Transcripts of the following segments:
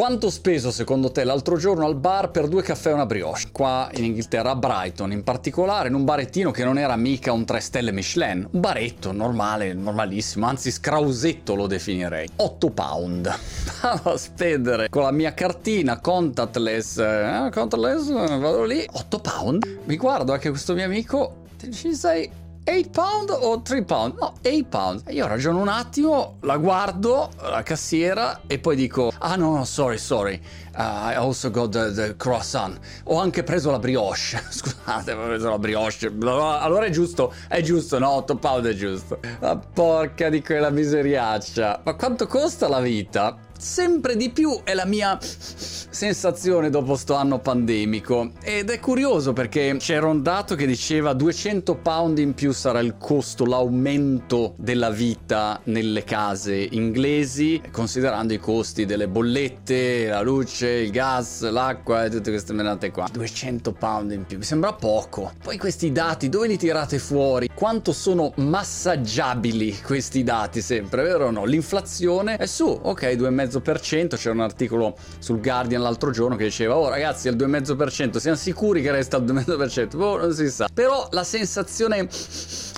Quanto ho speso secondo te l'altro giorno al bar per due caffè e una brioche? Qua in Inghilterra, a Brighton in particolare, in un barettino che non era mica un 3 stelle Michelin. Un baretto normale, normalissimo, anzi scrausetto lo definirei. 8 pound. Vado a spendere con la mia cartina contactless. Eh, contactless, vado lì. 8 pound. Mi guardo anche questo mio amico. Ci sei 8 pound o 3 pound? No, 8 pound. Io ragiono un attimo, la guardo, la cassiera, e poi dico: Ah, no, no, sorry, sorry. Uh, I also got the, the, croissant. Ho anche preso la brioche. Scusate, ho preso la brioche. Allora è giusto, è giusto, no? 8 pound è giusto. La porca di quella miseriaccia. Ma quanto costa la vita? Sempre di più è la mia sensazione dopo sto anno pandemico ed è curioso perché c'era un dato che diceva 200 pound in più sarà il costo, l'aumento della vita nelle case inglesi considerando i costi delle bollette, la luce, il gas, l'acqua e tutte queste menate qua 200 pound in più, mi sembra poco poi questi dati dove li tirate fuori? Quanto sono massaggiabili questi dati sempre, vero o no? L'inflazione è su, ok 2,5 2,5%. C'era un articolo sul Guardian l'altro giorno che diceva: Oh ragazzi, al 2,5%, siamo sicuri che resta al 2,5%? Boh, non si sa. Però la sensazione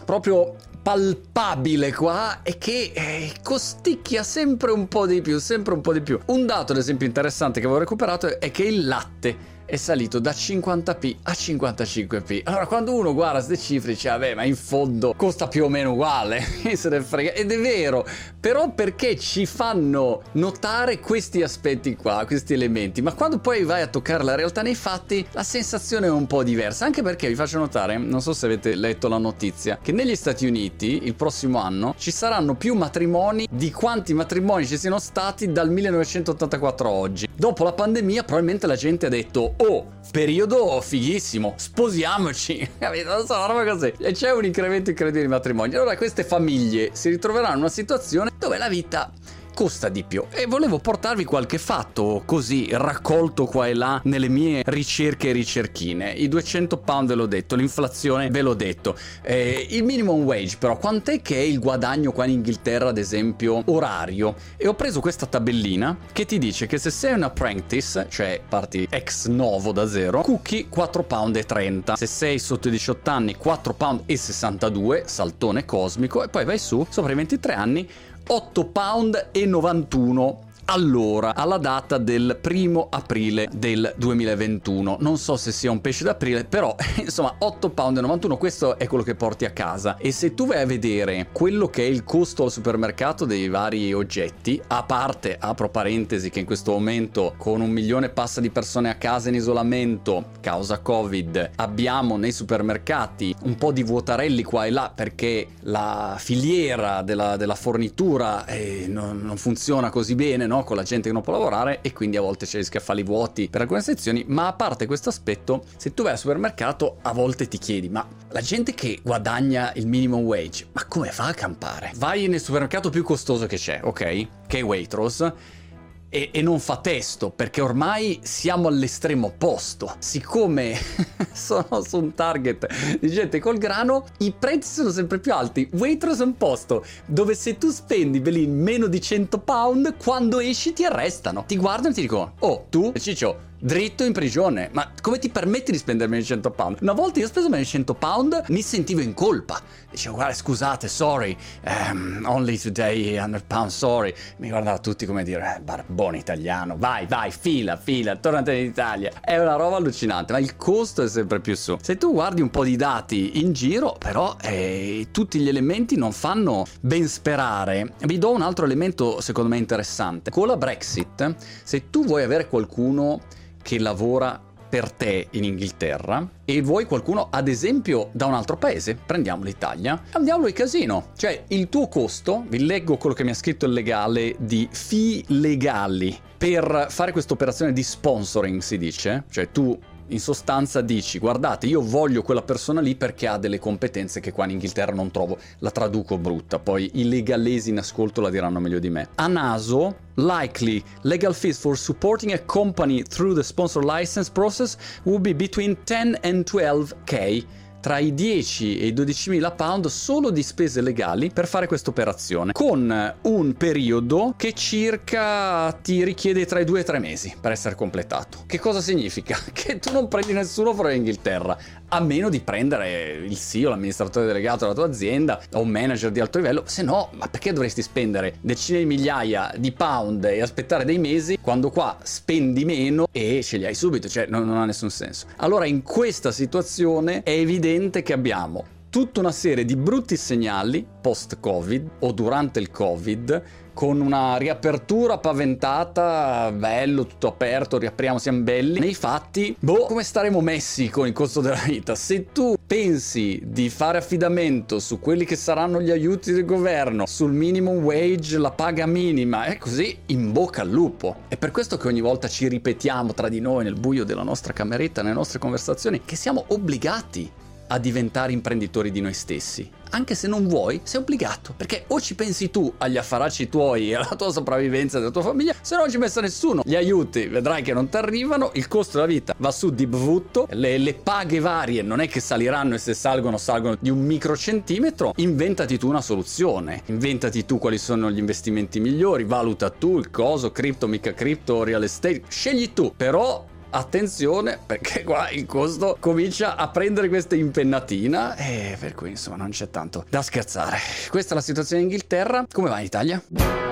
proprio palpabile qua è che eh, costicchia sempre un po' di più, sempre un po' di più. Un dato ad esempio interessante che avevo recuperato è che il latte è salito da 50p a 55p. Allora, quando uno guarda queste cifre dice, vabbè, ma in fondo costa più o meno uguale, se ne frega. Ed è vero, però perché ci fanno notare questi aspetti qua, questi elementi? Ma quando poi vai a toccare la realtà nei fatti, la sensazione è un po' diversa. Anche perché vi faccio notare, non so se avete letto la notizia, che negli Stati Uniti il prossimo anno ci saranno più matrimoni di quanti matrimoni ci siano stati dal 1984 a oggi. Dopo la pandemia, probabilmente la gente ha detto oh, periodo fighissimo, sposiamoci, capito? So, roba così. E c'è un incremento incredibile di matrimoni. Allora queste famiglie si ritroveranno in una situazione dove la vita costa di più. E volevo portarvi qualche fatto così raccolto qua e là nelle mie ricerche e ricerchine. I 200 pound ve l'ho detto, l'inflazione ve l'ho detto. Eh, il minimum wage però, quant'è che è il guadagno qua in Inghilterra ad esempio orario? E ho preso questa tabellina che ti dice che se sei un apprentice, cioè parti ex novo da zero, cookie 4 pound e 30. Se sei sotto i 18 anni 4 pound e 62, saltone cosmico e poi vai su sopra i 23 anni 8 pound 91 allora, alla data del primo aprile del 2021. Non so se sia un pesce d'aprile, però insomma 8 pound e 91, questo è quello che porti a casa. E se tu vai a vedere quello che è il costo al supermercato dei vari oggetti, a parte, apro parentesi, che in questo momento con un milione passa di persone a casa in isolamento, causa Covid, abbiamo nei supermercati un po' di vuotarelli qua e là perché la filiera della, della fornitura eh, non, non funziona così bene, no? con la gente che non può lavorare e quindi a volte c'è gli scaffali vuoti per alcune sezioni, ma a parte questo aspetto, se tu vai al supermercato a volte ti chiedi, ma la gente che guadagna il minimum wage, ma come fa a campare? Vai nel supermercato più costoso che c'è, ok? Che è Waitrose e, e, non fa testo perché ormai siamo all'estremo opposto. Siccome sono su un target di gente col grano, i prezzi sono sempre più alti. Waitrose è un posto dove se tu spendi lì meno di 100 pound, quando esci ti arrestano. Ti guardano e ti dicono: Oh, tu, Ciccio dritto in prigione. Ma come ti permetti di spendermi 100 pound? Una volta io ho speso meno 100 pound, mi sentivo in colpa. Dicevo, guarda, scusate, sorry, um, only today 100 pound, sorry. Mi guardava tutti come dire, eh, barbone italiano, vai, vai, fila, fila, tornate in Italia. È una roba allucinante, ma il costo è sempre più su. Se tu guardi un po' di dati in giro, però eh, tutti gli elementi non fanno ben sperare. Vi do un altro elemento secondo me interessante. Con la Brexit, se tu vuoi avere qualcuno che lavora per te in Inghilterra e vuoi qualcuno ad esempio da un altro paese, prendiamo l'Italia, andiamo al casino, cioè il tuo costo, vi leggo quello che mi ha scritto il legale di fee legali per fare questa operazione di sponsoring si dice, cioè tu in sostanza dici guardate io voglio quella persona lì perché ha delle competenze che qua in Inghilterra non trovo. La traduco brutta poi i legalesi in ascolto la diranno meglio di me. A naso likely legal fees for supporting a company through the sponsor license process would be between 10 and 12k tra i 10 e i 12 mila pound solo di spese legali per fare questa operazione, con un periodo che circa ti richiede tra i 2 e i 3 mesi per essere completato. Che cosa significa? Che tu non prendi nessuno fuori Inghilterra, a meno di prendere il CEO, l'amministratore delegato della tua azienda o un manager di alto livello, se no, ma perché dovresti spendere decine di migliaia di pound e aspettare dei mesi quando qua spendi meno e ce li hai subito? Cioè, non, non ha nessun senso. Allora, in questa situazione è evidente che abbiamo tutta una serie di brutti segnali post-Covid o durante il Covid con una riapertura paventata, bello, tutto aperto, riapriamo, siamo belli. Nei fatti, boh, come staremo messi con il costo della vita? Se tu pensi di fare affidamento su quelli che saranno gli aiuti del governo, sul minimum wage, la paga minima, è così, in bocca al lupo. È per questo che ogni volta ci ripetiamo tra di noi nel buio della nostra cameretta, nelle nostre conversazioni, che siamo obbligati a diventare imprenditori di noi stessi. Anche se non vuoi, sei obbligato, perché o ci pensi tu agli affaracci tuoi e alla tua sopravvivenza della tua famiglia, se no non ci pensa nessuno. Gli aiuti vedrai che non ti arrivano, il costo della vita va su di bvutto, le, le paghe varie non è che saliranno e se salgono salgono di un microcentimetro, inventati tu una soluzione, inventati tu quali sono gli investimenti migliori, valuta tu il coso, cripto, mica cripto, real estate, scegli tu, però attenzione perché qua il costo comincia a prendere questa impennatina e per cui insomma non c'è tanto da scherzare. Questa è la situazione in Inghilterra, come va in Italia?